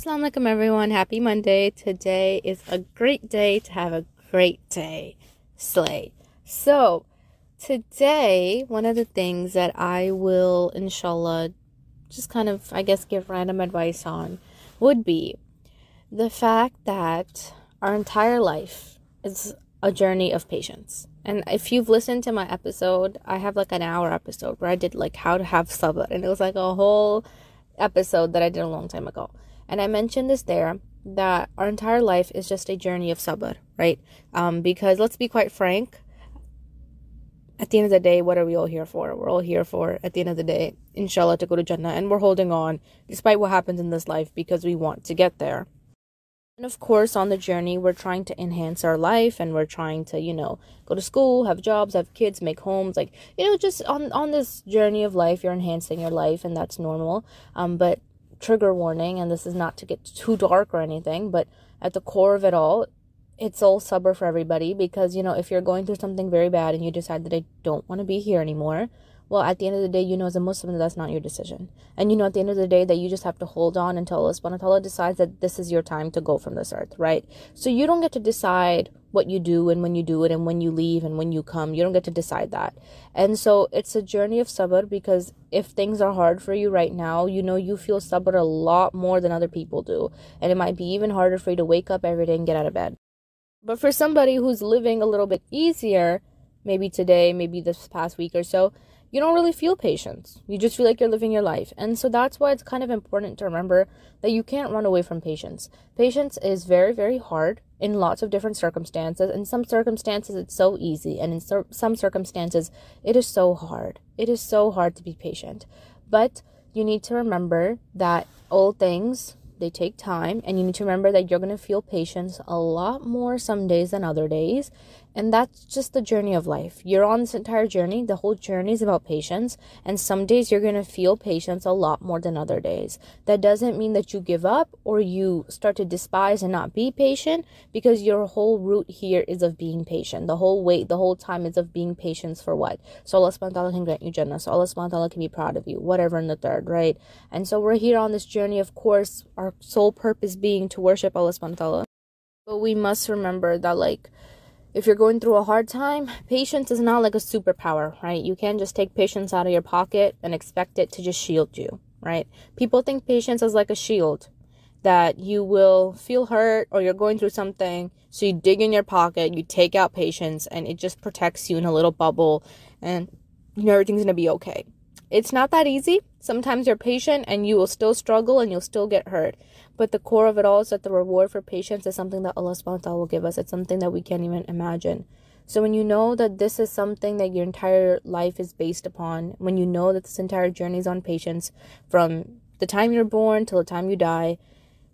Assalamu alaikum everyone. Happy Monday. Today is a great day to have a great day. Slay. So, today, one of the things that I will, inshallah, just kind of, I guess, give random advice on would be the fact that our entire life is a journey of patience. And if you've listened to my episode, I have like an hour episode where I did like how to have sabr, and it was like a whole episode that I did a long time ago. And I mentioned this there that our entire life is just a journey of sabr, right? Um, because let's be quite frank, at the end of the day, what are we all here for? We're all here for, at the end of the day, inshallah, to go to Jannah. And we're holding on despite what happens in this life because we want to get there. And of course, on the journey, we're trying to enhance our life and we're trying to, you know, go to school, have jobs, have kids, make homes. Like, you know, just on, on this journey of life, you're enhancing your life and that's normal. Um, but trigger warning, and this is not to get too dark or anything, but at the core of it all, it's all sabr for everybody because, you know, if you're going through something very bad and you decide that I don't want to be here anymore, well, at the end of the day, you know, as a Muslim, that that's not your decision. And you know, at the end of the day, that you just have to hold on until Allah subhanahu wa ta'ala decides that this is your time to go from this earth, right? So you don't get to decide what you do and when you do it and when you leave and when you come. You don't get to decide that. And so it's a journey of sabr because if things are hard for you right now, you know you feel sabr a lot more than other people do. And it might be even harder for you to wake up every day and get out of bed. But for somebody who's living a little bit easier, maybe today, maybe this past week or so, you don't really feel patience. You just feel like you're living your life. And so that's why it's kind of important to remember that you can't run away from patience. Patience is very, very hard in lots of different circumstances. In some circumstances, it's so easy. And in some circumstances, it is so hard. It is so hard to be patient. But you need to remember that all things they take time and you need to remember that you're going to feel patience a lot more some days than other days and that's just the journey of life. You're on this entire journey. The whole journey is about patience. And some days you're going to feel patience a lot more than other days. That doesn't mean that you give up or you start to despise and not be patient because your whole route here is of being patient. The whole wait the whole time is of being patient for what? So Allah subhanahu wa ta'ala can grant you Jannah so Allah subhanahu wa ta'ala can be proud of you. Whatever in the third right? And so we're here on this journey of course our sole purpose being to worship Allah subhanahu wa ta'ala. But we must remember that like if you're going through a hard time, patience is not like a superpower, right? You can't just take patience out of your pocket and expect it to just shield you, right? People think patience is like a shield that you will feel hurt or you're going through something, so you dig in your pocket, you take out patience, and it just protects you in a little bubble, and you know everything's gonna be okay. It's not that easy. Sometimes you're patient and you will still struggle and you'll still get hurt. But the core of it all is that the reward for patience is something that Allah subhanahu wa ta'ala will give us. It's something that we can't even imagine. So when you know that this is something that your entire life is based upon, when you know that this entire journey is on patience from the time you're born till the time you die,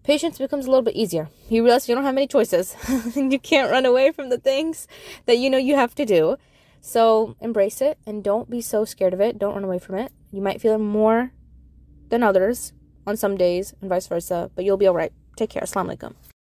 patience becomes a little bit easier. You realize you don't have many choices. you can't run away from the things that you know you have to do. So embrace it and don't be so scared of it. Don't run away from it. You might feel it more than others on some days and vice versa, but you'll be all right. Take care. Assalamu alaikum.